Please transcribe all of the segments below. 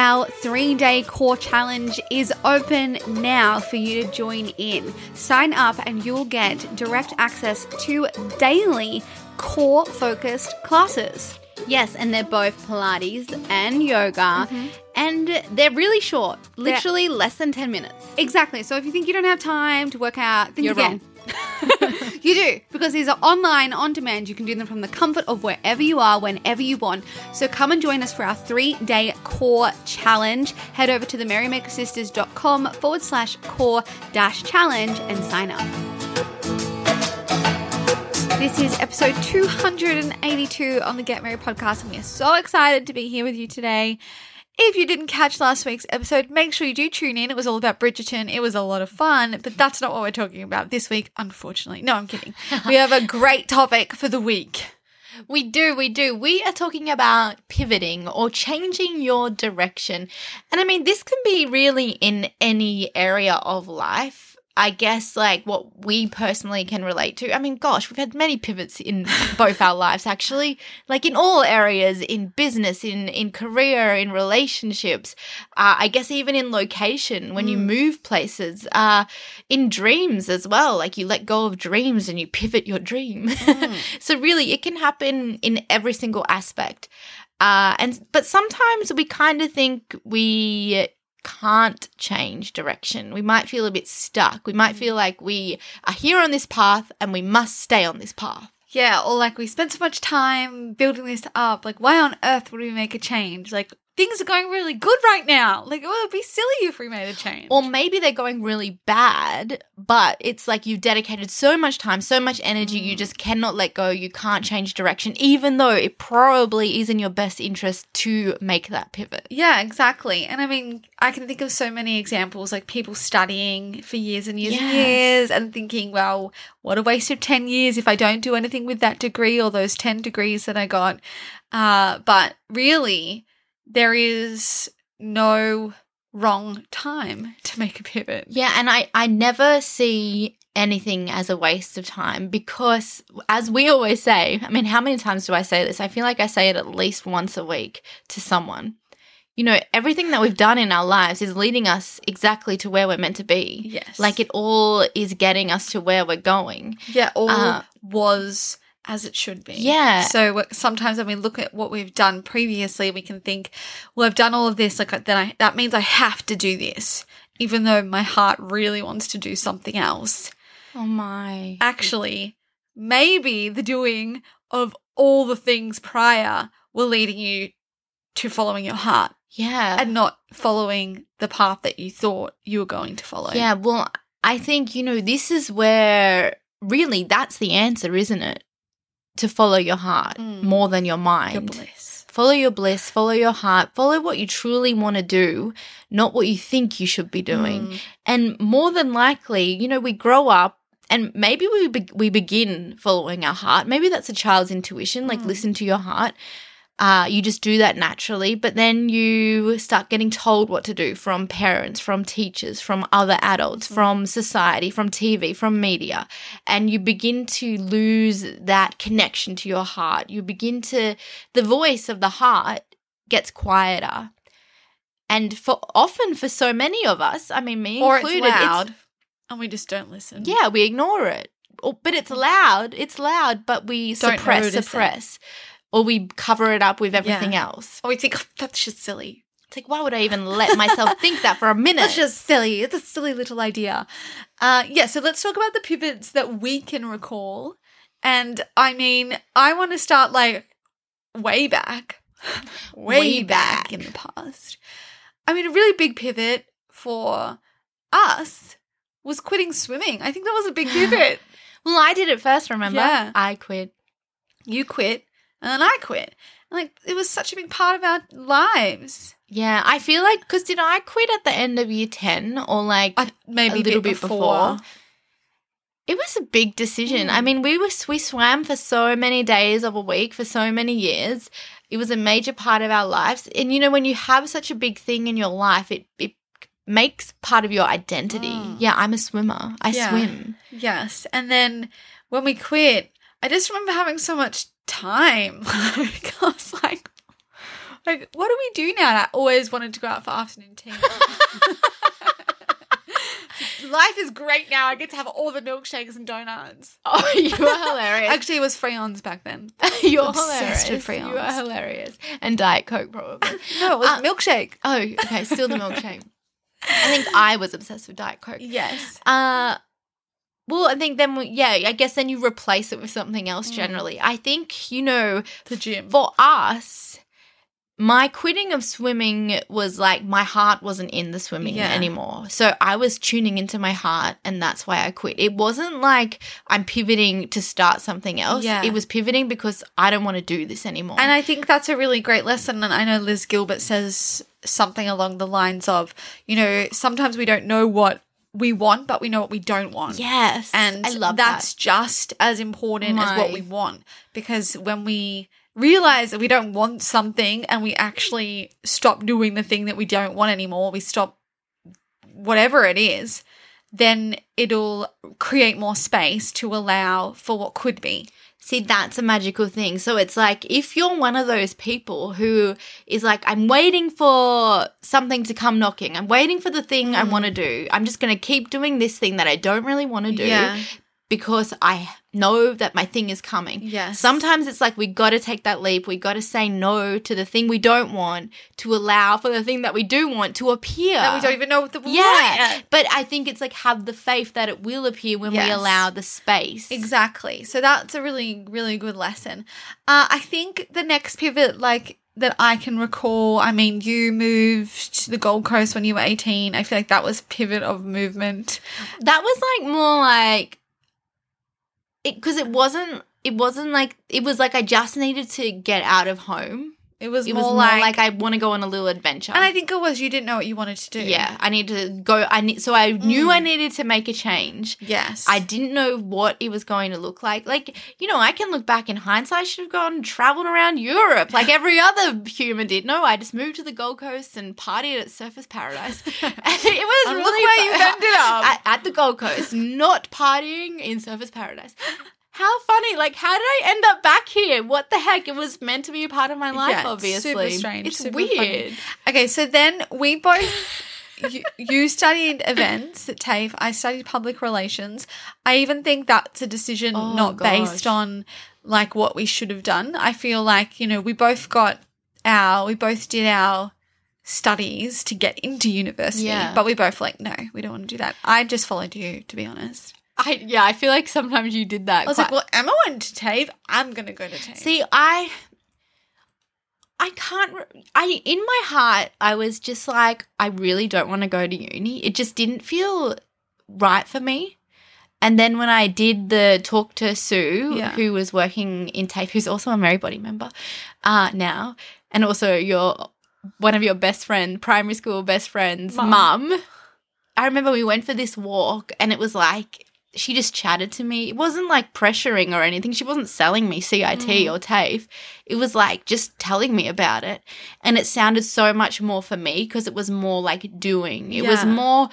Our three day core challenge is open now for you to join in. Sign up and you'll get direct access to daily core focused classes. Yes, and they're both Pilates and yoga, mm-hmm. and they're really short, literally less than 10 minutes. Exactly. So if you think you don't have time to work out, think You're again. you do, because these are online, on demand. You can do them from the comfort of wherever you are, whenever you want. So come and join us for our three day core challenge. Head over to the merrymakersisters.com forward slash core dash challenge and sign up. This is episode 282 on the Get Merry podcast, and we are so excited to be here with you today. If you didn't catch last week's episode, make sure you do tune in. It was all about Bridgerton. It was a lot of fun, but that's not what we're talking about this week, unfortunately. No, I'm kidding. We have a great topic for the week. We do, we do. We are talking about pivoting or changing your direction. And I mean, this can be really in any area of life. I guess, like, what we personally can relate to. I mean, gosh, we've had many pivots in both our lives, actually. Like, in all areas, in business, in, in career, in relationships. Uh, I guess even in location, when you move places. Uh, in dreams as well. Like, you let go of dreams and you pivot your dream. so, really, it can happen in every single aspect. Uh, and but sometimes we kind of think we can't change direction. We might feel a bit stuck. We might mm. feel like we are here on this path and we must stay on this path. Yeah, or like we spent so much time building this up. Like, why on earth would we make a change? Like, things are going really good right now. Like, it would be silly if we made a change. Or maybe they're going really bad, but it's like you've dedicated so much time, so much energy, you just cannot let go. You can't change direction, even though it probably is in your best interest to make that pivot. Yeah, exactly. And I mean, I can think of so many examples like people studying for years and years and years and thinking, well, what a waste of 10 years if I don't do anything with that degree or those 10 degrees that I got. Uh, but really, there is no wrong time to make a pivot. Yeah, and I I never see anything as a waste of time because as we always say, I mean, how many times do I say this? I feel like I say it at least once a week to someone. You know, everything that we've done in our lives is leading us exactly to where we're meant to be. Yes. Like it all is getting us to where we're going. Yeah, all Uh, was as it should be. Yeah. So sometimes when we look at what we've done previously, we can think, well, I've done all of this. Like then I, that means I have to do this, even though my heart really wants to do something else. Oh my. Actually, maybe the doing of all the things prior were leading you to following your heart Yeah. and not following the path that you thought you were going to follow. Yeah, well, I think, you know, this is where really that's the answer, isn't it? To follow your heart Mm. more than your mind. Your bliss. Follow your bliss, follow your heart, follow what you truly want to do, not what you think you should be doing. Mm. And more than likely, you know, we grow up and maybe we be- we begin following our heart. Maybe that's a child's intuition, like Mm. listen to your heart. Uh, you just do that naturally, but then you start getting told what to do from parents, from teachers, from other adults, from society, from TV, from media. And you begin to lose that connection to your heart. You begin to, the voice of the heart gets quieter. And for often for so many of us, I mean, me Or it's included, loud and we just don't listen. yeah, we ignore it. But it's loud. It's loud, but we Don't suppress, notice it. Or we cover it up with everything Yeah. else. Or we think, oh, that's just silly. It's like, why would I even let myself think that for a minute? That's just silly. It's a silly little idea. Uh, yeah, so let's talk about the pivots that we can recall. And I mean, I want to start like way back, way, Way back. back. in the past. I mean, a really big pivot for us was quitting swimming. I think that was a big pivot. well, I did it first, remember? Yeah. I quit. You quit, and then I quit. Like it was such a big part of our lives. Yeah, I feel like because did I quit at the end of year ten or like I, maybe a little bit before? It was a big decision. Mm. I mean, we were we swam for so many days of a week for so many years. It was a major part of our lives. And you know, when you have such a big thing in your life, it it makes part of your identity. Mm. Yeah, I'm a swimmer. I Yeah. swim. Yes. And then when we quit, I just remember having so much time. like, I was like, like, what do we do now? And I always wanted to go out for afternoon tea. Life is great now. I get to have all the milkshakes and donuts. Oh, you are hilarious. Actually, it was Freons back then. You're obsessed hilarious. with You are hilarious. And Diet Coke, probably. No, it was Uh, milkshake. oh, okay. Still the milkshake. I think I was obsessed with Diet Coke. Yes. Uh, well, I think then, yeah, I guess then you replace it with something else Mm. generally. I think, you know, The gym. for us, my quitting of swimming was like my heart wasn't in the swimming Yeah. anymore. So I was tuning into my heart, and that's why I quit. It wasn't like I'm pivoting to start something else. Yeah. It was pivoting because I don't want to do this anymore. And I think that's a really great lesson. And I know Liz Gilbert says something along the lines of, you know, sometimes we don't know what we want, but we know what we don't want. yes, And I love that's just as important as what we want. Because when we realize that we don't want something and we actually stop doing the thing that we don't want anymore, we stop whatever it is, then it'll create more space to allow for what could be. See, that's a magical thing. So it's like if you're one of those people who is like, I'm waiting for something to come knocking, I'm waiting for the thing I mm. want to do, I'm just going to keep doing this thing that I don't really want to do Yeah. because I know that my thing is coming. Yes. Sometimes it's like we got to take that leap. We got to say no to the thing we don't want to allow for the thing that we do want to appear. That we don't even know what the yeah. But I think it's like have the faith that it will appear when we allow the space. Exactly. So that's a really, really good lesson. Uh, I think the next pivot, like that I can recall, I mean, you moved to the Gold Coast when you were 18. I feel like that was pivot of movement. that was like more like it because it wasn't it wasn't like it was like I just needed to get out of home. It was It more, was more like, like, I want to go on a little adventure. and I think it was you didn't know what you wanted to do. yeah, I need to go. I need so I knew Mm. I needed to make a change. Yes. I didn't know what it was going to look like. Like, you know, I can look back in hindsight, I should have gone and traveled around Europe like every other human did. No, I just moved to the Gold Coast and partied at Surfers Paradise. and it was And really look where fu- you've ended up. At, at the Gold Coast, not partying in Surfers Paradise. How funny. Like, how did I end up back here? What the heck? It was meant to be a part of my life, Yeah, obviously. super strange, It's super weird. funny. Okay, so then we both. you, you studied events at TAFE. I studied public relations. I even think that's a decision Oh, not based on like what we should have done. I feel like, you know, we both got our, we both did our studies to get into university, Yeah. but we both like, no, we don't want to do that. I just followed you, to be honest. I, yeah, I feel like sometimes you did that. I was quite- like, well, Emma went to TAFE. I'm going to go to TAFE. See, I I can't re- I in my heart I was just like I really don't want to go to uni. It just didn't feel right for me. And then when I did the talk to Sue, Yeah. who was working in TAFE, who's also a Merrybody member uh, now, and also your one of your best friend, primary school best friends, mum. I remember we went for this walk, and it was like she just chatted to me. It wasn't like pressuring or anything. She wasn't selling me CIT Mm. or TAFE. It was like just telling me about it. And it sounded so much more for me because it was more like doing. It was more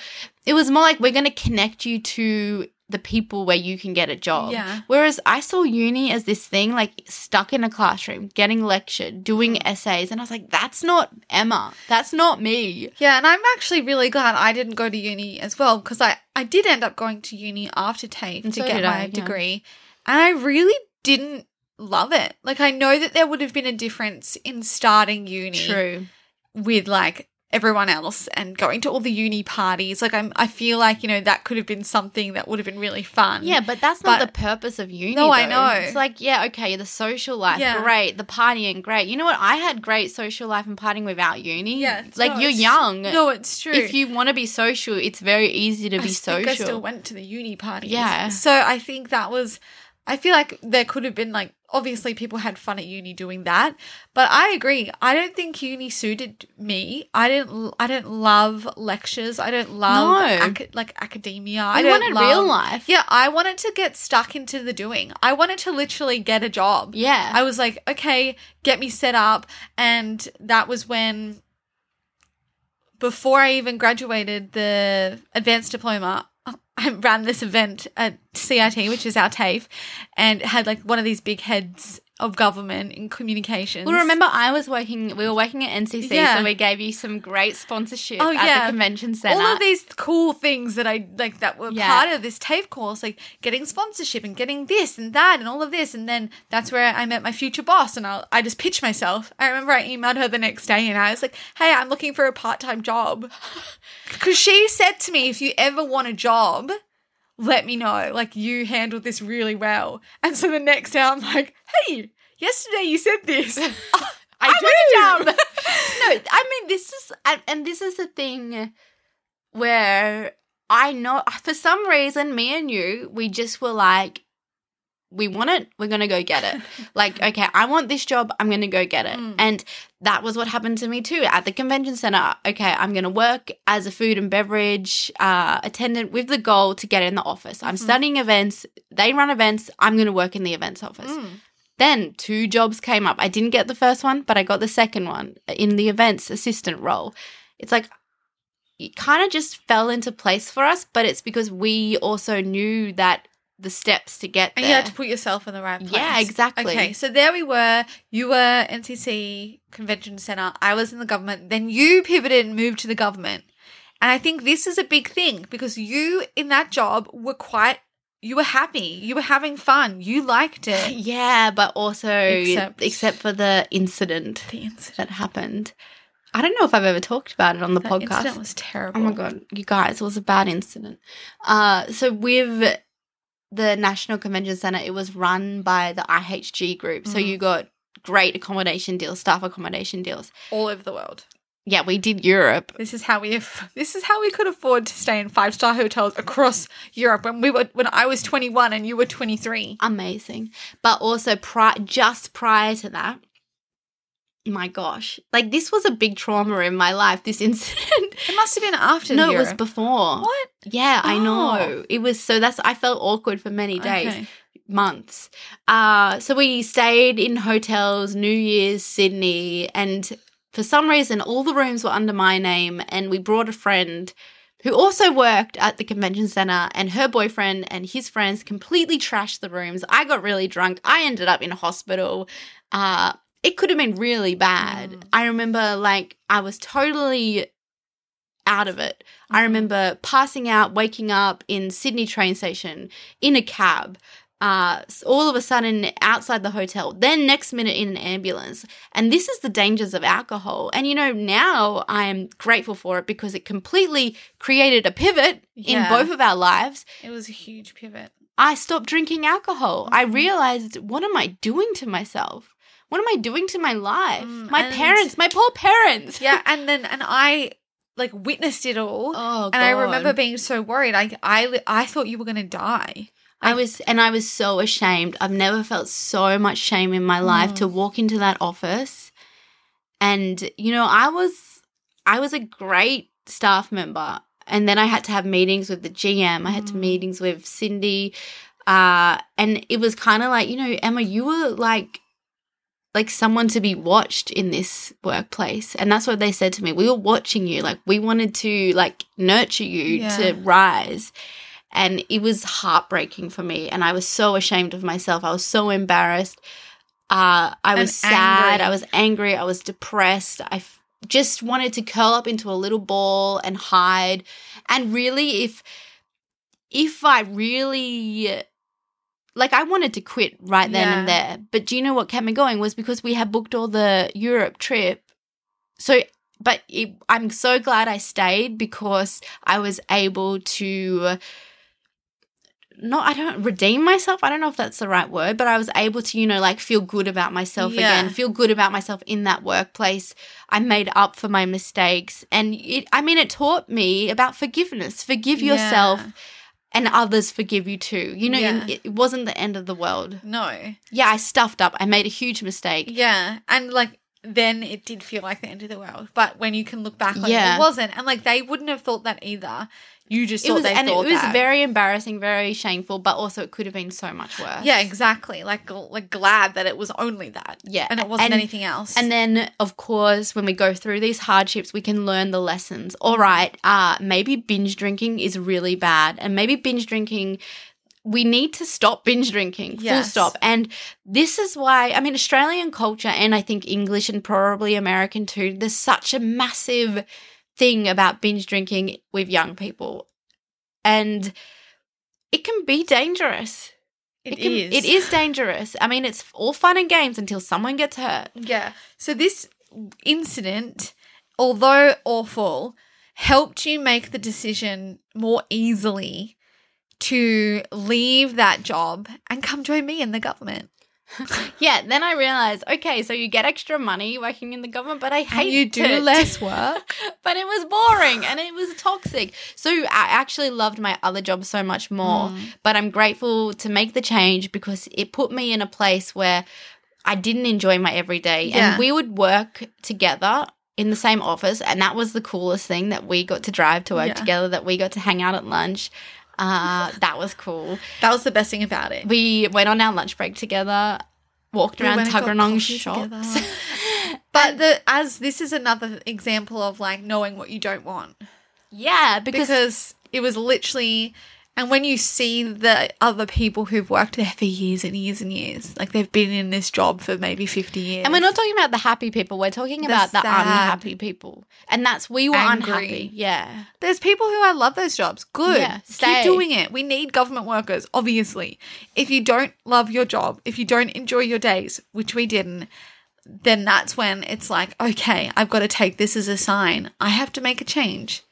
it was more like we're going to connect you to the people where you can get a job. Yeah. Whereas I saw uni as this thing like stuck in a classroom, getting lectured, doing essays, and I was like, that's not Emma. That's not me. Yeah, and I'm actually really glad I didn't go to uni as well because I, I did end up going to uni after TAFE And to so get my I, yeah. degree. And I really didn't love it. Like, I know that there would have been a difference in starting uni True. with like everyone else and going to all the uni parties. Like, I'm, I feel like, you know, that could have been something that would have been really fun. Yeah, but that's not But- the purpose of uni. No, I know. It's like, yeah, okay, the social life, Yeah. great. The partying, great. You know what? I had great social life and partying without uni. Yeah. like no, you're young. No, it's true. If you want to be social, it's very easy to I be social. I still went to the uni parties. Yeah. So I think that was. I feel like there could have been like obviously people had fun at uni doing that but i agree. I don't think uni suited me. I didn't i don't love lectures. I don't love No. aca- like academia. I I wanted love, real life. yeah i wanted to get stuck into the doing. I wanted to literally get a job. Yeah. i was like okay get me set up. And that was when before i even graduated the advanced diploma I ran this event at CIT, which is our TAFE, and had like one of these big heads of government in communications. Well, remember, I was working. We were working at NCC, Yeah. so we gave you some great sponsorship Oh, at yeah. the convention center. all of these cool things that I like that were Yeah. part of this TAFE course, like getting sponsorship and getting this and that and all of this. And then that's where I met my future boss and I, I just pitched myself. I remember I emailed her the next day and I was like, hey, I'm looking for a part time job. Because she said to me, if you ever want a job, let me know. Like, you handled this really well. And so the next day I'm like, hey, yesterday you said this. I, want do. no, I mean this is and, and this is the thing where I know for some reason me and you we just were like we want it we're going to go get it like okay i want this job i'm going to go get it Mm. and that was what happened to me too at the convention center okay i'm going to work as a food and beverage uh, attendant with the goal to get in the office i'm Mhm. studying events they run events i'm going to work in the events office Mm. then two jobs came up. I didn't get the first one, but I got the second one in the events assistant role. It's like it kind of just fell into place for us, but it's because we also knew that the steps to get there. And you had to put yourself in the right place. Yeah, exactly. Okay, so there we were. You were NCC Convention Center. I was in the government. Then you pivoted and moved to the government. And I think this is a big thing because you in that job were quite you were happy. You were having fun. You liked it. yeah, but also Except- except, for the incident The incident, that happened. I don't know if I've ever talked about it on the that podcast. incident was terrible. Oh my god, you guys, it was a bad incident. Uh, so with the National Convention Center, it was run by the IHG group. So Mhm. you got great accommodation deals, staff accommodation deals. All over the world. Yeah, we did Europe. This is how we this is how we could afford to stay in five star hotels across Europe when we were when I was twenty one and you were twenty three. Amazing. But also pri- just prior to that, my gosh, like this was a big trauma in my life, this incident. It must have been after. no, it was before. What? Yeah, I Oh. know. It was so that's I felt awkward for many days. Okay. months. Uh, so we stayed in hotels, New Year's, Sydney, and for some reason, all the rooms were under my name. And we brought a friend who also worked at the convention center, and her boyfriend and his friends completely trashed the rooms. I got really drunk. I ended up in a hospital. Uh, it could have been really bad. Mm. I remember, like, I was totally out of it. I Mhm. remember passing out, waking up in Sydney train station in a cab. Uh, all of a sudden outside the hotel, then next minute in an ambulance. And this is the dangers of alcohol. And you know, now I am grateful for it because it completely created a pivot in both of our lives. It was a huge pivot. I stopped drinking alcohol. I Mhm. realized, what am I doing to myself? What am I doing to my life? Mm, my parents, my poor parents. Yeah, and then and I like witnessed it all, Oh, and I remember being so worried. I I I thought you were gonna die. I was, and I was so ashamed. I've never felt so much shame in my life Mm. to walk into that office. And, you know, I was, I was a great staff member. And then I had to have meetings with the GM. I had to Mm. meetings with Cindy. Uh, and it was kind of like, you know, Emma, you were like, like someone to be watched in this workplace. And that's what they said to me. We were watching you. Like we wanted to like nurture you Yeah. to rise and it was heartbreaking for me and i was so ashamed of myself i was so embarrassed uh, i And was sad angry. i was angry i was depressed i f- just wanted to curl up into a little ball and hide and really if if i really like i wanted to quit right then and there but do you know what kept me going was because we had booked all the europe trip so but it, i'm so glad i stayed because i was able to not I don't redeem myself. I don't know if that's the right word, but I was able to, you know, like feel good about myself Yeah. again, feel good about myself in that workplace. I made up for my mistakes. And it I mean it taught me about forgiveness. Forgive yourself. And others forgive you too. You know, Yeah. it, it wasn't the end of the world. No. Yeah, I stuffed up. I made a huge mistake. Yeah. And like then it did feel like the end of the world. But when you can look back on Yeah. it, it wasn't. And like they wouldn't have thought that either. You just It thought was, they and it was that. very embarrassing, very shameful, but also it could have been so much worse. Yeah, exactly. Like like glad that it was only that. Yeah, And it wasn't and- anything else. And then, of course, when we go through these hardships, we can learn the lessons. All right, uh, maybe binge drinking is really bad, and maybe binge drinking. We need to stop binge drinking, full Yes. stop. And this is why, I mean, Australian culture and I think English and probably American too, there's such a massive thing about binge drinking with young people. And it can be dangerous. it can, is. It is dangerous. I mean, it's all fun and games until someone gets hurt. Yeah. So this incident, although awful, helped you make the decision more easily to leave that job and come join me in the government. Yeah, then I realized, okay, so you get extra money working in the government, but I hate And you do it. less work. but it was boring and it was toxic. So I actually loved my other job so much more. Mm. But I'm grateful to make the change because it put me in a place where I didn't enjoy my everyday. Yeah. And we would work together in the same office. And that was the coolest thing that we got to drive to work Yeah. together, that we got to hang out at lunch. Uh, that was cool. That was the best thing about it. We went on our lunch break together, walked We around Tuggeranong shops. But the as this is another example of like knowing what you don't want. yeah, because, because it was literally and when you see the other people who've worked there for years and years and years like they've been in this job for maybe 50 years. And we're not talking about the happy people. We're talking The about the unhappy people, and that's we were Angry. unhappy. Yeah, there's people who I love those jobs. Good. Yeah, keep doing it. We need government workers obviously. If you don't love your job if you don't enjoy your days which we didn't then that's when it's like okay I've got to take this as a sign. I have to make a change.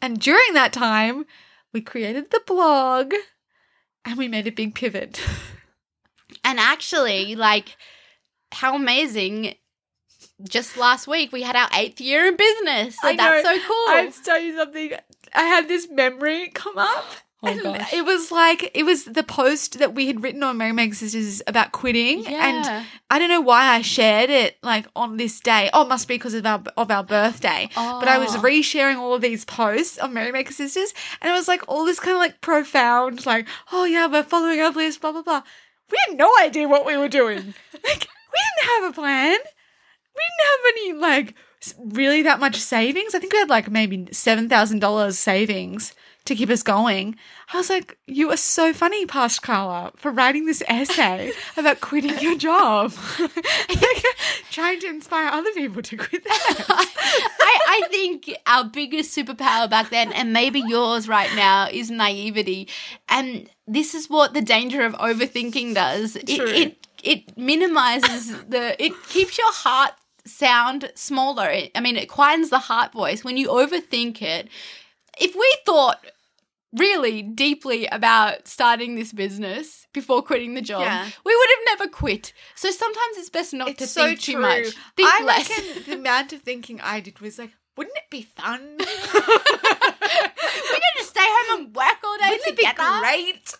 And during that time we created the blog and we made a big pivot and actually, like, how amazing! Just last week, we had our eighth year in business. So I that's know. so cool. I have to tell you something. I had this memory come up. Oh, and gosh. It was like it was the post that we had written on Merrymaker Sisters about quitting, Yeah. and I don't know why I shared it like on this day. Oh, it must be because of our of our birthday. But I was Oh. resharing all of these posts on Merrymaker Sisters, and it was like all this kind of like profound, like, oh yeah, we're following our bliss, blah blah blah. We had no idea what we were doing. like, we didn't have a plan. We didn't have any like really that much savings. I think we had like maybe seven thousand dollars savings to keep us going. I was like, you are so funny, past Carla, for writing this essay about quitting your job, like, trying to inspire other people to quit theirs. I, I think our biggest superpower back then, and maybe yours right now, is naivety. And this is what the danger of overthinking does. It, it it minimizes the. It keeps your heart sound smaller. I mean, it quietens the heart voice when you overthink it. If we thought really deeply about starting this business before quitting the job, Yeah. we would have never quit. So sometimes it's best not to It's so think too much. Think I less. reckon the amount of thinking I did was like, wouldn't it be fun? we could just stay home and work all day Wouldn't it be great?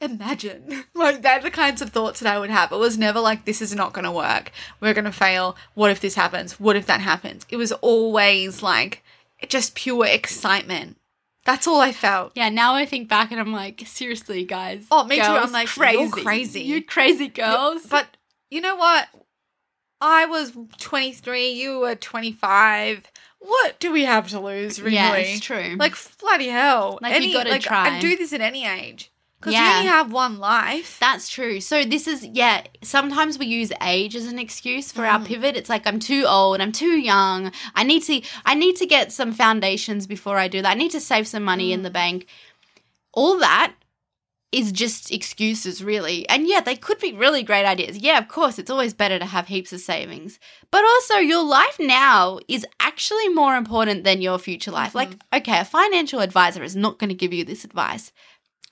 Imagine. Like, they're the kinds of thoughts that I would have. It was never like, this is not going to work. We're going to fail. What if this happens? What if that happens? It was always like just pure excitement. That's all I felt. Yeah, now I think back and I'm like, seriously, guys. Oh, me too. I'm like, you're crazy. You crazy girls. But you know what? I was 23, you were 25. What do we have to lose, really? yeah, it's true. Like, bloody hell. Like, you gotta like, try. I'd do this at any age. Because Yeah. you only have one life. That's true. So this is yeah. Sometimes we use age as an excuse for Mm. our pivot. It's like I'm too old. I'm too young. I need to. I need to get some foundations before I do that. I need to save some money Mm. in the bank. All that is just excuses, really. And yeah, they could be really great ideas. Yeah, of course, it's always better to have heaps of savings. But also, your life now is actually more important than your future life. Like, Mm-hmm. okay, a financial advisor is not going to give you this advice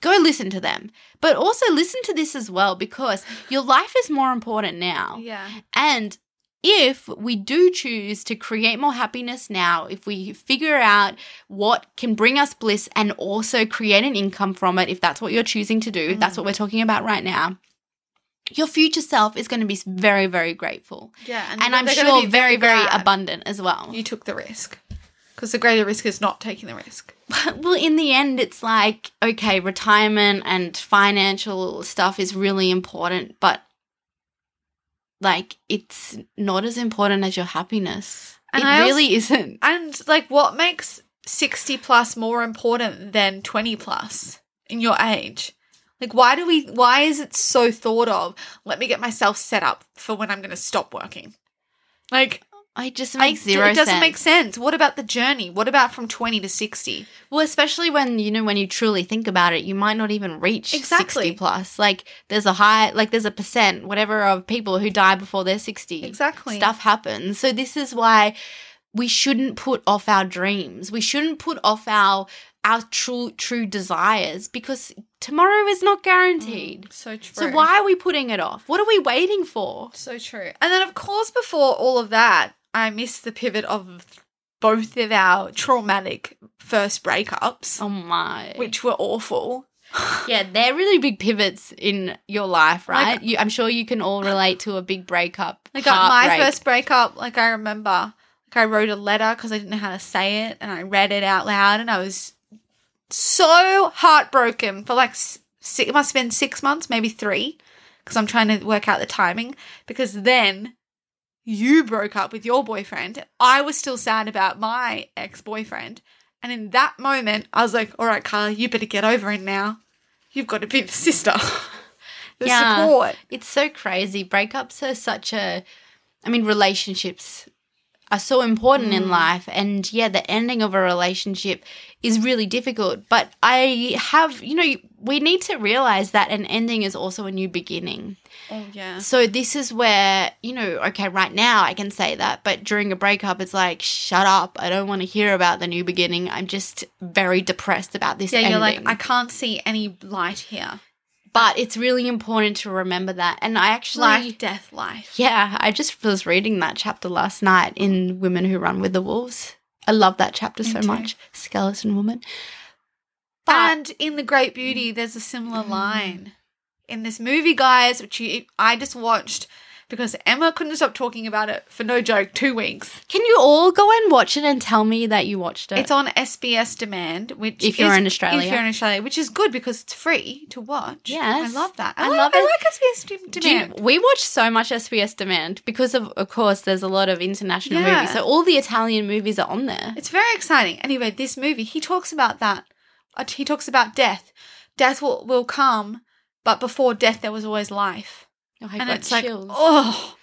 go listen to them. But also listen to this as well because your life is more important now. Yeah. And if we do choose to create more happiness now, if we figure out what can bring us bliss and also create an income from it, if that's what you're choosing to do, that's what mm. we're talking about right now, your future self is going to be very, very grateful. Yeah, And I'm sure be very, very abundant as well. You took the risk because the greater risk is not taking the risk. well, in the end, it's like, okay, retirement and financial stuff is really important, but like, it's not as important as your happiness. And it I really also- isn't. And like, what makes sixty plus more important than twenty plus in your age? Like, why do we? Why is it so thought of? Let me get myself set up for when I'm going to stop working. Like, It just I- makes zero It doesn't sense. make sense. What about the journey? What about from twenty to sixty? Well, especially when you know when you truly think about it, you might not even reach Exactly. sixty plus. Like there's a high, like there's a percent, whatever, of people who die before they're sixty. Exactly. stuff happens. So this is why we shouldn't put off our dreams. We shouldn't put off our our true true desires because tomorrow is not guaranteed. Mm, so true. So why are we putting it off? What are we waiting for? So true. And then, of course, before all of that, I missed the pivot of both of our traumatic first breakups, Oh my. which were awful. yeah, they're really big pivots in your life, Like- right? you, I'm sure you can all relate to a big breakup. Like uh, my first breakup, like I remember, like I wrote a letter because I didn't know how to say it, and I read it out loud, and I was so heartbroken for like six, it must have been six months, maybe three, because I'm trying to work out the timing. Because then you broke up with your boyfriend, I was still sad about my ex boyfriend, and in that moment, I was like, "All right, Carla, you better get over it now. You've got to be the sister." The Yeah. support. It's so crazy. Breakups are such a, I mean, relationships are so important in mm. life. And yeah, the ending of a relationship is really difficult. But I have, you know, we need to realize that an ending is also a new beginning. Oh yeah. So this is where, you know, okay, right now I can say that, but during a breakup, it's like, shut up. I don't want to hear about the new beginning. I'm just very depressed about this Yeah, ending. you're like, I can't see any light here. but it's really important to remember that. And I actually. Life, death, life. Yeah, I just was reading that chapter last night in Women Who Run with the Wolves. I love that chapter so too. much. Skeleton Woman. But And in The Great Beauty, there's a similar mm. line in this movie, guys, which you, I just watched because Emma couldn't stop talking about it for no joke two weeks. can you all go and watch it and tell me that you watched it? It's on SBS Demand, which If you're is- in Australia. if you're in Australia, which is good because it's free to watch. Yes. I love that. I I, love it. I like SBS Do you- Demand. we watch so much SBS Demand because of, of course, there's a lot of international Yeah. movies. So all the Italian movies are on there. It's very exciting. Anyway, this movie, he talks about that. Uh, He talks about death. Death will, will come, but before death, there was always life. Oh, and it's chills. like, oh.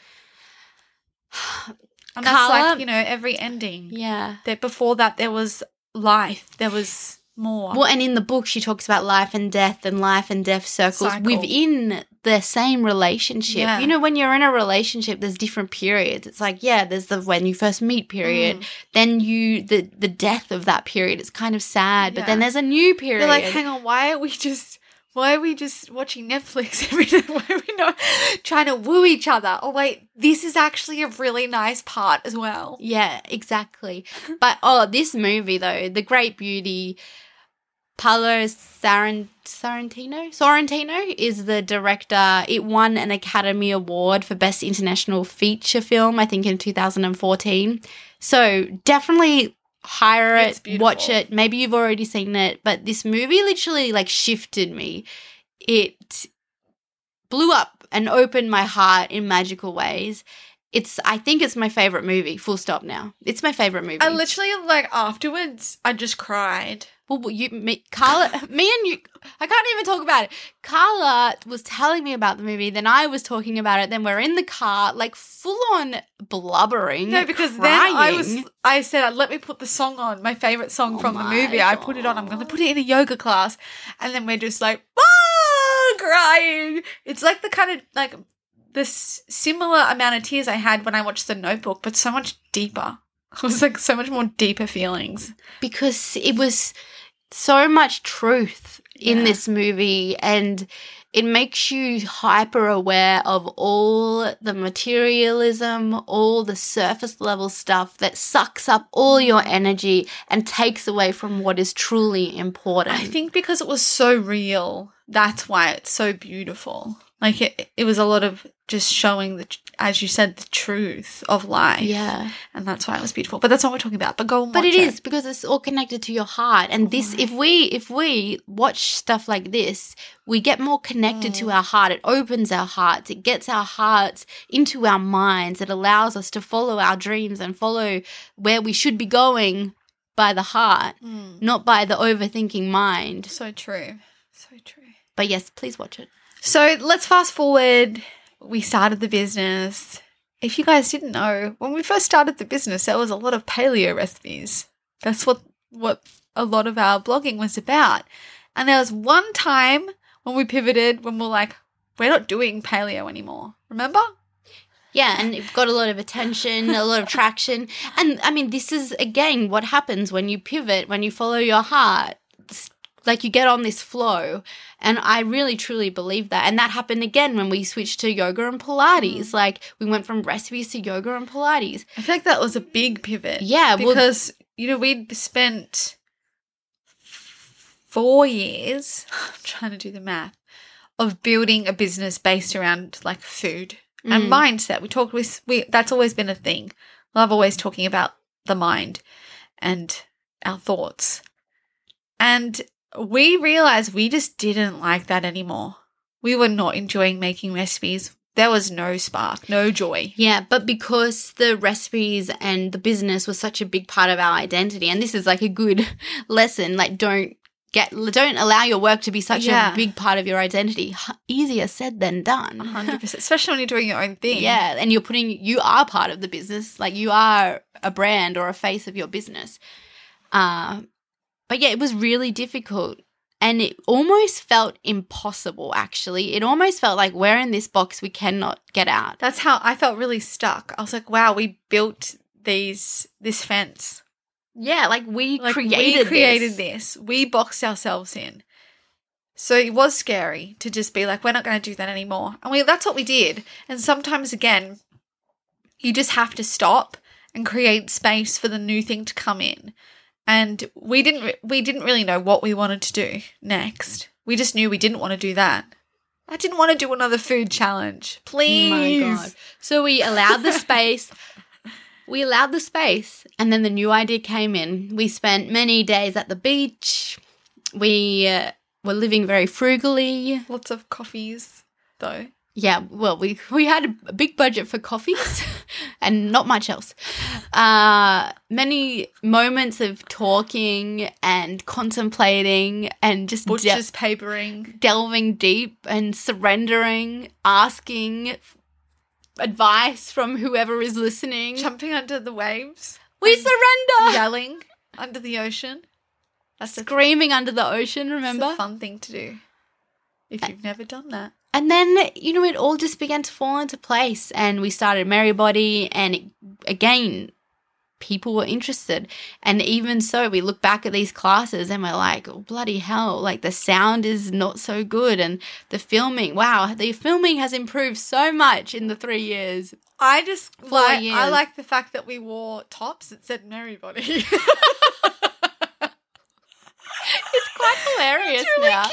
And that's like, you know, every ending. yeah. That before that, there was life. There was more. Well, and in the book, she talks about life and death and life and death circles Cycle. within the same relationship. Yeah. You know, when you're in a relationship, there's different periods. It's like, yeah, there's the when you first meet period, Mm. then you the the death of that period. It's kind of sad, but then there's a new period. You're like, hang on, why are we just. Why are we just watching Netflix every day? Why are we not trying to woo each other? Oh, wait, this is actually a really nice part as well. Yeah, exactly. but oh, this movie though, The Great Beauty, Paolo Sorrentino, Sorrentino is the director. It won an Academy Award for Best International Feature Film, I think, in 2014. So definitely hire it, watch it. Maybe you've already seen it, but this movie literally like shifted me. It blew up and opened my heart in magical ways. It's I think it's my favorite movie. Full stop now. It's my favorite movie. I literally, like, afterwards, I just cried. Well, you, me, Carla, me and you. I can't even talk about it. Carla was telling me about the movie, then I was talking about it. Then we're in the car, like full on blubbering. No, because then I was, I said, let me put the song on, my favorite song Oh from the movie. I put it on. I'm going to put it in a yoga class. And then we're just like, ah, crying. It's like the kind of, like, the s- similar amount of tears I had when I watched The Notebook, but so much deeper. It was like so much more deeper feelings. because it was so much truth in Yeah. this movie and it makes you hyper aware of all the materialism, all the surface level stuff that sucks up all your energy and takes away from what is truly important. I think because it was so real, that's why it's so beautiful. Like it, it was a lot of just showing the, as you said, the truth of life. yeah. and that's why it was beautiful. But that's not what we're talking about. But go and But watch it is because it's all connected to your heart. And this Mm. if we if we watch stuff like this, we get more connected Mm. to our heart. It opens our hearts. It gets our hearts into our minds. It allows us to follow our dreams and follow where we should be going by the heart, Mm. not by the overthinking mind. So true. So true. But yes, please watch it. So let's fast forward. We started the business. If you guys didn't know, when we first started the business, there was a lot of paleo recipes. That's what what a lot of our blogging was about. And there was one time when we pivoted when we're like, we're not doing paleo anymore. Remember? Yeah, and it got a lot of attention, a lot of traction. And I mean, this is again what happens when you pivot, when you follow your heart. Like you get on this flow. And I really truly believe that. And that happened again when we switched to yoga and Pilates. Like we went from recipes to yoga and Pilates. I feel like that was a big pivot. Yeah, well- because you know we'd spent four years. I'm trying to do the math of building a business based around like food and Mm. mindset. We talked with we that's always been a thing. Love always talking about the mind and our thoughts, and we realized we just didn't like that anymore. We were not enjoying making recipes. There was no spark, no joy. Yeah, but because the recipes and the business was such a big part of our identity, and this is like a good lesson, like don't get don't allow your work to be such Yeah. a big part of your identity. Easier said than done. hundred percent, especially when you're doing your own thing. Yeah, and you're putting you are part of the business, like you are a brand or a face of your business. Uh, but yeah, it was really difficult. And it almost felt impossible, actually. It almost felt like we're in this box we cannot get out. that's how I felt really stuck. I was like, wow, we built these this fence. Yeah, like we Like created we created this. this. We boxed ourselves in. So it was scary to just be like, we're not going to do that anymore. And we that's what we did. And sometimes again, you just have to stop and create space for the new thing to come in. And we didn't we didn't really know what we wanted to do next. We just knew we didn't want to do that. I didn't want to do another food challenge. Please. Oh my god. So we allowed the space. we allowed the space and then the new idea came in. We spent many days at the beach. We uh, were living very frugally. Lots of coffees though. Yeah, well, we we had a big budget for coffees and not much else. Uh, many moments of talking and contemplating and just de- Butcher's papering. delving deep and surrendering, asking advice from whoever is listening. Jumping under the waves. we surrender. Yelling under the ocean. That's Screaming under the ocean, that's remember? a fun thing to do. If you've never done that. And then, you know, it all just began to fall into place. And we started Merrybody. And it, again, people were interested. And even so, we look back at these classes and we're like, oh, bloody hell, like the sound is not so good. And the filming, wow, the filming has improved so much in the three years. I just Four like I like the fact that we wore tops that said Merrybody. It's quite hilarious It's really now. cute.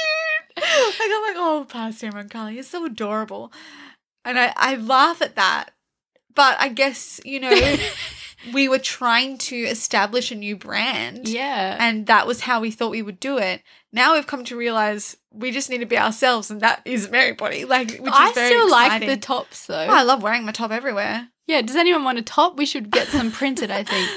Like I'm like, oh, Pastor Roncalli, you're so adorable, and I I laugh at that. But I guess you know we were trying to establish a new brand, Yeah. and that was how we thought we would do it. Now we've come to realize we just need to be ourselves, and that is Merrybody. Like, which I is very still like the tops though. Oh, I love wearing my top everywhere, yeah, does anyone want a top? We should get some printed, I think.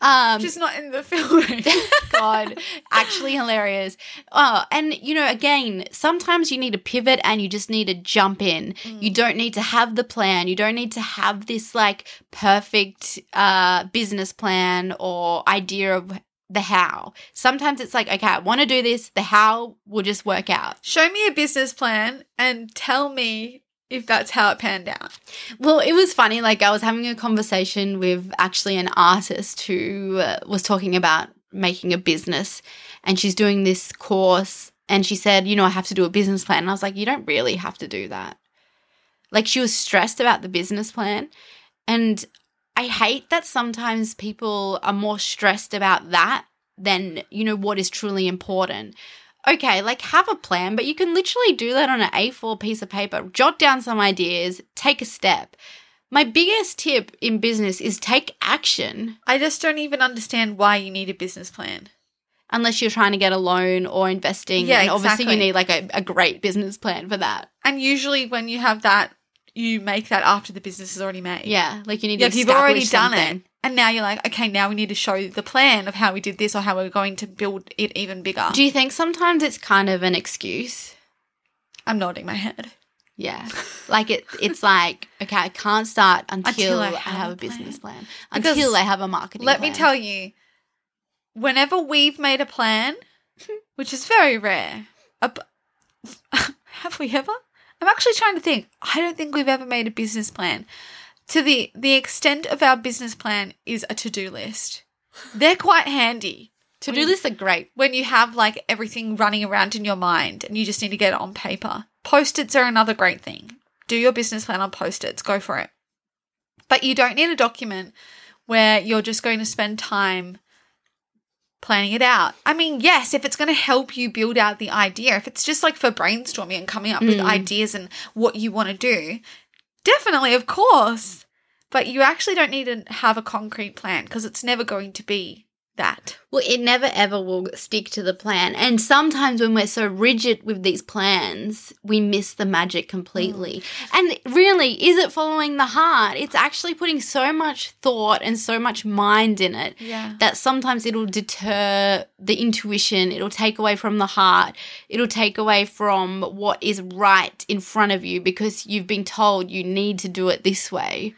Um just not in the filming. God, actually hilarious. Oh, and you know, again, sometimes you need to pivot and you just need to jump in. You don't need to have the plan. You don't need to have this like perfect uh business plan or idea of the how. Sometimes it's like, okay, I want to do this. The how will just work out. Show me a business plan and tell me if that's how it panned out. Well, it was funny. Like, I was having a conversation with actually an artist who uh, was talking about making a business, and she's doing this course and she said, you know, I have to do a business plan. And I was like, you don't really have to do that. Like she was stressed about the business plan. And I hate that sometimes people are more stressed about that than, you know, what is truly important. Okay, like have a plan, but you can literally do that on an A4 piece of paper. Jot down some ideas, take a step. My biggest tip in business is take action I just don't even understand why you need a business plan. unless you're trying to get a loan or investing. Yeah, and obviously you need like a, a great business plan for that. And usually when you have that, you make that after the business is already made. Yeah, like you need Yeah, to if you've already done something. it. And now you're like, okay, now we need to show the plan of how we did this or how we're going to build it even bigger. Do you think sometimes it's kind of an excuse? I'm nodding my head. Yeah. Like it it's like, okay, I can't start until, Until I I, have have a business plan. Because Until I have a marketing Let me tell you, whenever we've made a plan, which is very rare, a have we ever? I'm actually trying to think. I don't think we've ever made a business plan. To the the extent of our business plan is a to do list. They're quite handy to do lists are great. when you have like everything running around in your mind and you just need to get it on paper. Post-its are another great thing. Do your business plan on post-its, go for it. But you don't need a document where you're just going to spend time planning it out. I mean, yes, if it's going to help you build out the idea, if it's just like for brainstorming and coming up with Mm. ideas and what you want to do, definitely, of course. But you actually don't need to have a concrete plan because it's never going to be that. Well, it never ever will stick to the plan. And sometimes when we're so rigid with these plans, we miss the magic completely. Mm. And really, is it following the heart? It's actually putting so much thought and so much mind in it Yeah. that sometimes it'll deter the intuition, it'll take away from the heart, it'll take away from what is right in front of you because you've been told you need to do it this way.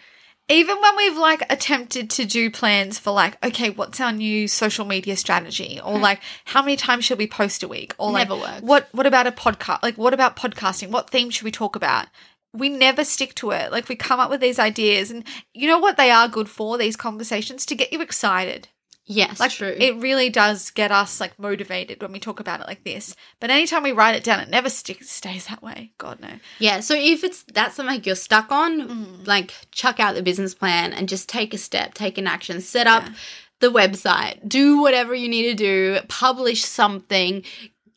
Even when we've like attempted to do plans for like okay what's our new social media strategy? Or mm. like how many times should we post a week? Or like Never works. what what about a podcast like what about podcasting? What theme should we talk about? We never stick to it. Like we come up with these ideas and you know what they are good for these conversations? To get you excited Yes, like true. it really does get us like motivated when we talk about it like this but anytime we write it down it never sticks stays that way god no Yeah, so if it's that's something you're stuck on, Mm. like chuck out the business plan and just take a step, take an action, set up the website, do whatever you need to do, publish something,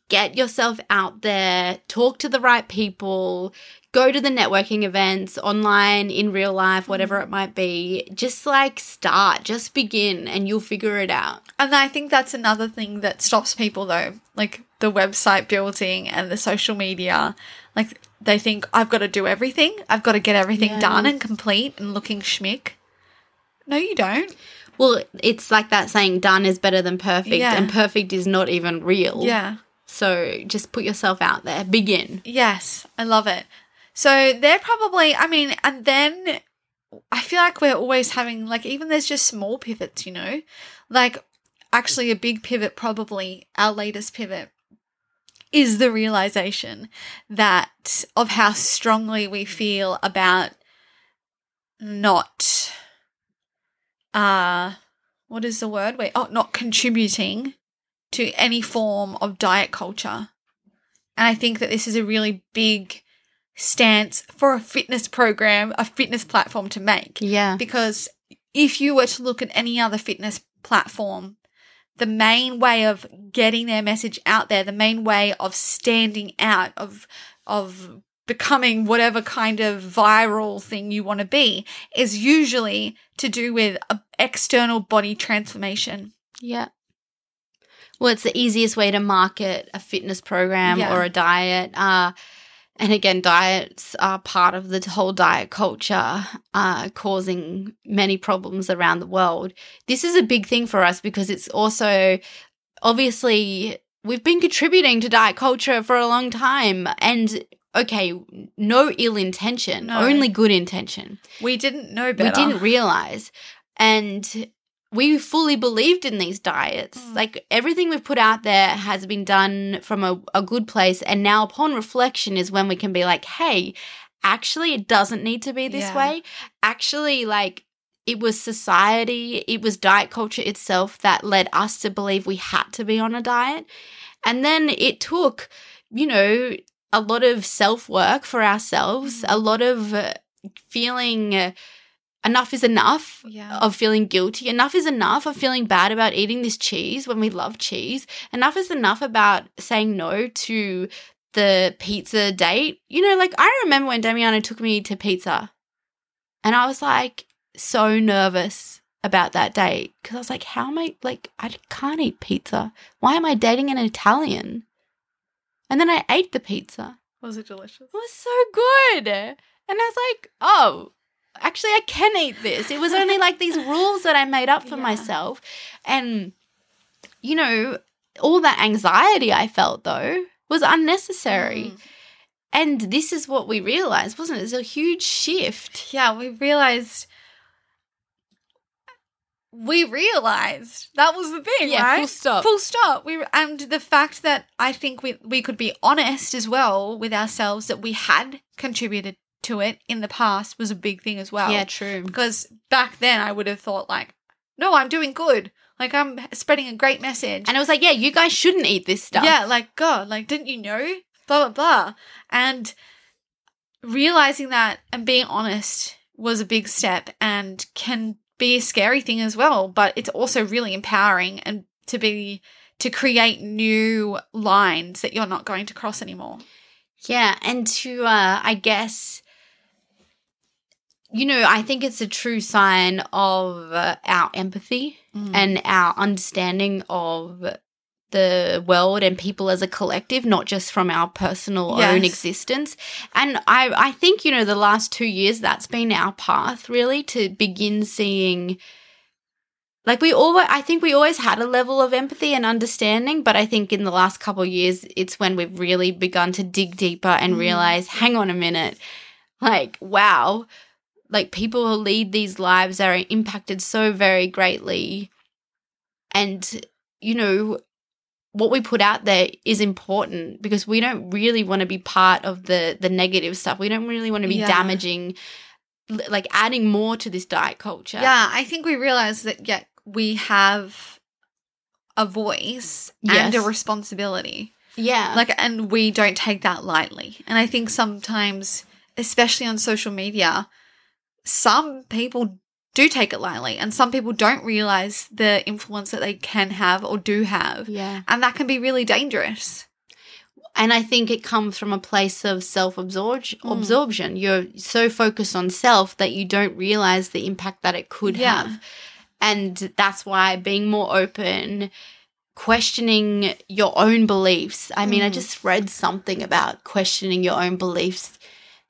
get yourself out there, talk to the right people, go to the networking events online, in real life, whatever Mm. it might be. Just like start, just begin and you'll figure it out. And I think that's another thing that stops people though, like the website building and the social media. Like they think I've got to do everything. I've got to get everything Yeah. done and complete and looking schmick. No, you don't. Well, it's like that saying done is better than perfect Yeah. and perfect is not even real. Yeah. So just put yourself out there. Begin. Yes, I love it. So they're probably, I mean, and then I feel like we're always having, like, even there's just small pivots, you know? Like, actually, a big pivot, probably our latest pivot, is the realization that of how strongly we feel about not, uh, what is the word? Wait, oh, not contributing to any form of diet culture. And I think that this is a really big stance for a fitness program, a fitness platform to make. Yeah. Because if you were to look at any other fitness platform, the main way of getting their message out there, the main way of standing out, of of becoming whatever kind of viral thing you want to be, is usually to do with a external body transformation. Yeah. Well, it's the easiest way to market a fitness program Yeah. or a diet. Uh, and again, diets are part of the whole diet culture, uh, causing many problems around the world. This is a big thing for us because it's also obviously we've been contributing to diet culture for a long time. And okay, no ill intention, No. only good intention. We didn't know better. We didn't realize. And we fully believed in these diets. Mm. Like everything we've put out there has been done from a, a good place. And now, upon reflection, is when we can be like, hey, actually, it doesn't need to be this Yeah. way. Actually, like, it was society, it was diet culture itself that led us to believe we had to be on a diet. And then it took, you know, a lot of self work for ourselves, a lot of uh, feeling uh, enough is enough Yeah. of feeling guilty. Enough is enough of feeling bad about eating this cheese when we love cheese. Enough is enough about saying no to the pizza date. You know, like I remember when Damiano took me to pizza and I was like so nervous about that date because I was like, how am I, like, I can't eat pizza. Why am I dating an Italian? And then I ate the pizza. Was it delicious? It was so good. And I was like, oh, actually, I can eat this. It was only like these rules that I made up for Yeah. myself. And, you know, all that anxiety I felt though was unnecessary. Mm. And this is what we realized, wasn't it? It's a huge shift. Yeah, we realized. We realized that was the thing, Yeah, right? full stop. Full stop. We and the fact that I think we we could be honest as well with ourselves that we had contributed to it in the past was a big thing as well. yeah, true. because back then I would have thought like, no, I'm doing good. Like I'm spreading a great message. And it was like, yeah, you guys shouldn't eat this stuff. Yeah, like God, like didn't you know? Blah blah blah. And realizing that and being honest was a big step and can be a scary thing as well, but it's also really empowering and to be to create new lines that you're not going to cross anymore. Yeah, and to uh I guess you know, I think it's a true sign of uh, our empathy and our understanding of the world and people as a collective, not just from our personal own existence. And I I think, you know, the last 2 years that's been our path really to begin seeing like we always i think we always had a level of empathy and understanding but i think in the last couple of years it's when we've really begun to dig deeper and Mm. realize hang on a minute like wow like people who lead these lives are impacted so very greatly and you know what we put out there is important because we don't really want to be part of the the negative stuff we don't really want to be Yeah. damaging like adding more to this diet culture Yeah, I think we realize that yeah, we have a voice and a responsibility. yeah Like and we don't take that lightly. And I think sometimes especially on social media some people do take it lightly and some people don't realize the influence that they can have or do have. yeah And that can be really dangerous. and i think it comes from a place of self-absorption Mm. absorption you're so focused on self that you don't realize the impact that it could Yeah. have and that's why being more open questioning your own beliefs i mean i Mm. just read something about questioning your own beliefs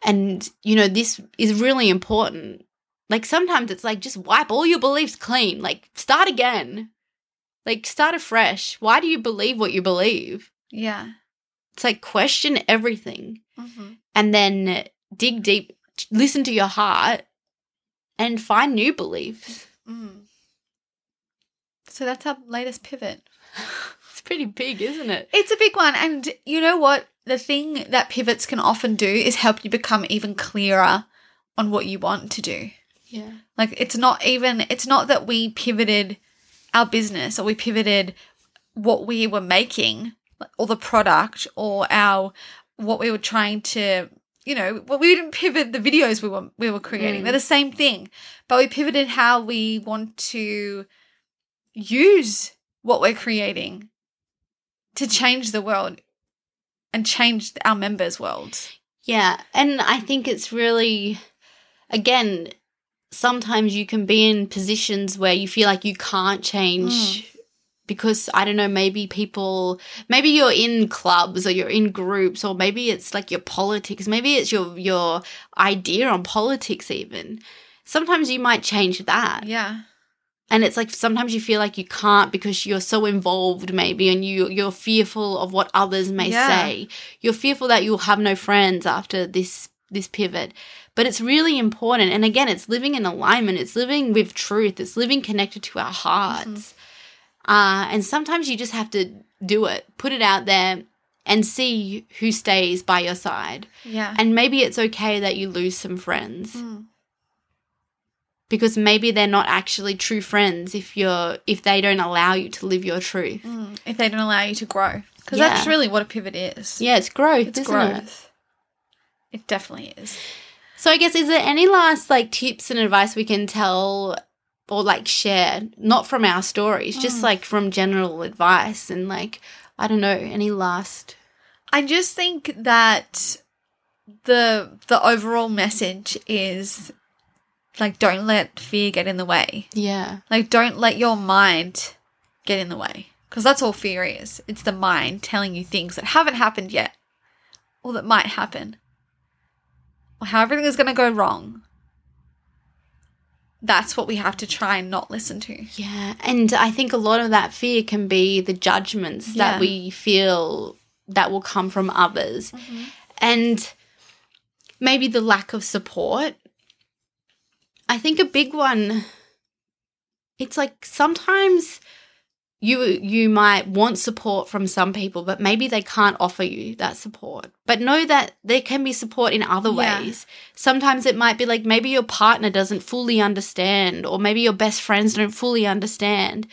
and you know this is really important like sometimes it's like just wipe all your beliefs clean like start again like start afresh why do you believe what you believe Yeah. it's like question everything Mhm. and then dig deep, listen to your heart, and find new beliefs. Mm. So that's our latest pivot. It's pretty big, isn't it? It's a big one. And you know what? The thing that pivots can often do is help you become even clearer on what you want to do. Yeah. Like it's not even it's not that we pivoted our business or we pivoted what we were making or the product or our what we were trying to you know well we didn't pivot the videos we were we were creating Mm. they're the same thing but we pivoted how we want to use what we're creating to change the world and change our members worlds Yeah. And I think it's really, again, sometimes you can be in positions where you feel like you can't change. Hmm. Because I don't know, maybe people, maybe you're in clubs or you're in groups, or maybe it's like your politics, maybe it's your your idea on politics. Even sometimes you might change that, yeah and it's like sometimes you feel like you can't because you're so involved maybe and you you're fearful of what others may Yeah. say. You're fearful that you'll have no friends after this this pivot. But it's really important. And again it's living in alignment. It's living with truth. It's living connected to our hearts. Uh, and sometimes you just have to do it. Put it out there and see who stays by your side. Yeah. And maybe it's okay that you lose some friends. Mm. Because maybe they're not actually true friends if you're if they don't allow you to live your truth. Mm. if they don't allow you to grow Because Yeah. that's really what a pivot is. Yeah, it's growth, it's isn't it? growth. It definitely is. So I guess is there any last like tips and advice we can tell or like share, not from our stories, just Mm. like from general advice and like I don't know, any last I just think that the the overall message is like don't let fear get in the way. Yeah. Like don't let your mind get in the way because that's all fear is. It's the mind telling you things that haven't happened yet or that might happen. Or how everything is going to go wrong. That's what we have to try and not listen to. Yeah. And I think a lot of that fear can be the judgments Yeah. that we feel that will come from others. Mm-hmm. And maybe the lack of support. I think a big one it's like sometimes you you might want support from some people but maybe they can't offer you that support. But know that there can be support in other Yeah. ways. Sometimes it might be like maybe your partner doesn't fully understand or maybe your best friends don't fully understand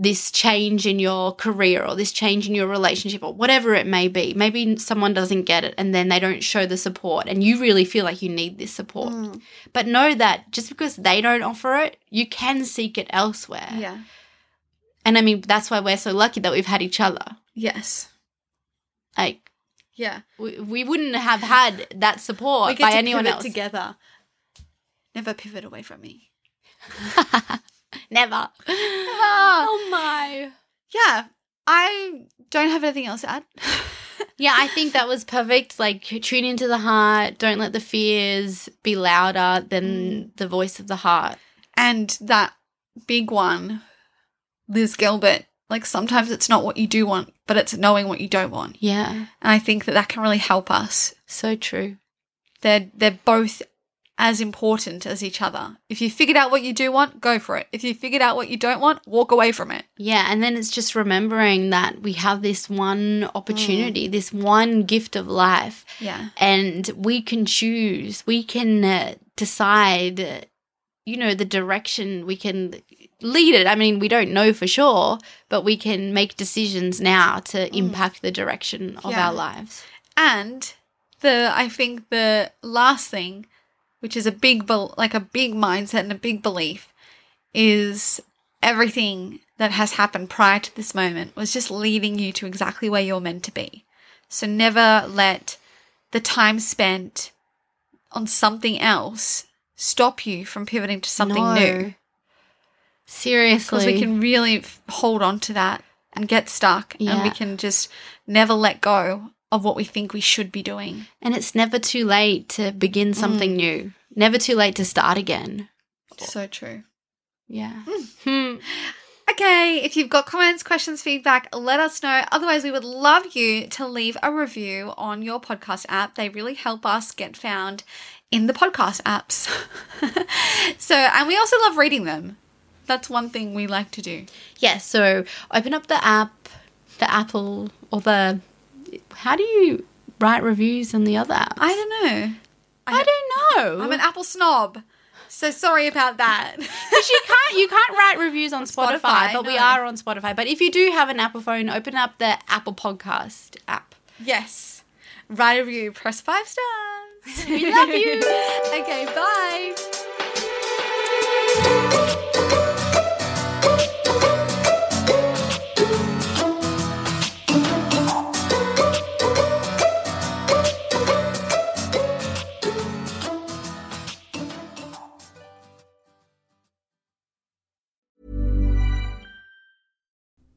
this change in your career or this change in your relationship or whatever it may be maybe someone doesn't get it and then they don't show the support and you really feel like you need this support mm. but know that just because they don't offer it you can seek it elsewhere Yeah. and I mean, that's why we're so lucky that we've had each other. Yes. Like, Yeah. we, we wouldn't have had that support by anyone else. together. Never pivot away from me. Never. oh my. Yeah. I don't have anything else to add. Yeah, I think that was perfect. Like, tune into the heart. Don't let the fears be louder than mm. the voice of the heart. and that big one, Liz Gilbert, like sometimes it's not what you do want, but it's knowing what you don't want. Yeah, And I think that that can really help us. so true. They're they're both as important as each other. If you figured out what you do want, go for it. If you figured out what you don't want, walk away from it. Yeah, and then it's just remembering that we have this one opportunity, this one gift of life. Yeah. and we can choose we can uh, decide you know the direction we can lead it i mean we don't know for sure but we can make decisions now to impact the direction of Yeah. our lives And the I think the last thing, which is a big bel like a big mindset and a big belief, is everything that has happened prior to this moment was just leading you to exactly where you're meant to be. So never let the time spent on something else stop you from pivoting to something No. new. seriously Because we can really f- hold on to that and get stuck, and we can just never let go of what we think we should be doing. and it's never too late to begin something new never too late to start again So true. yeah Hmm. Okay, if you've got comments, questions, feedback, let us know. Otherwise, we would love you to leave a review on your podcast app. They really help us get found in the podcast apps. so, and we also love reading them. That's one thing we like to do. yeah so open up the app the apple or the how do you write reviews on the other app I don't know. I don't know. I'm an Apple snob. So sorry about that. Because you can't you can't write reviews on Spotify, Spotify, but we are on Spotify. But if you do have an Apple phone, open up the Apple Podcast app. yes. Write a review, press five stars. We love you. okay, bye.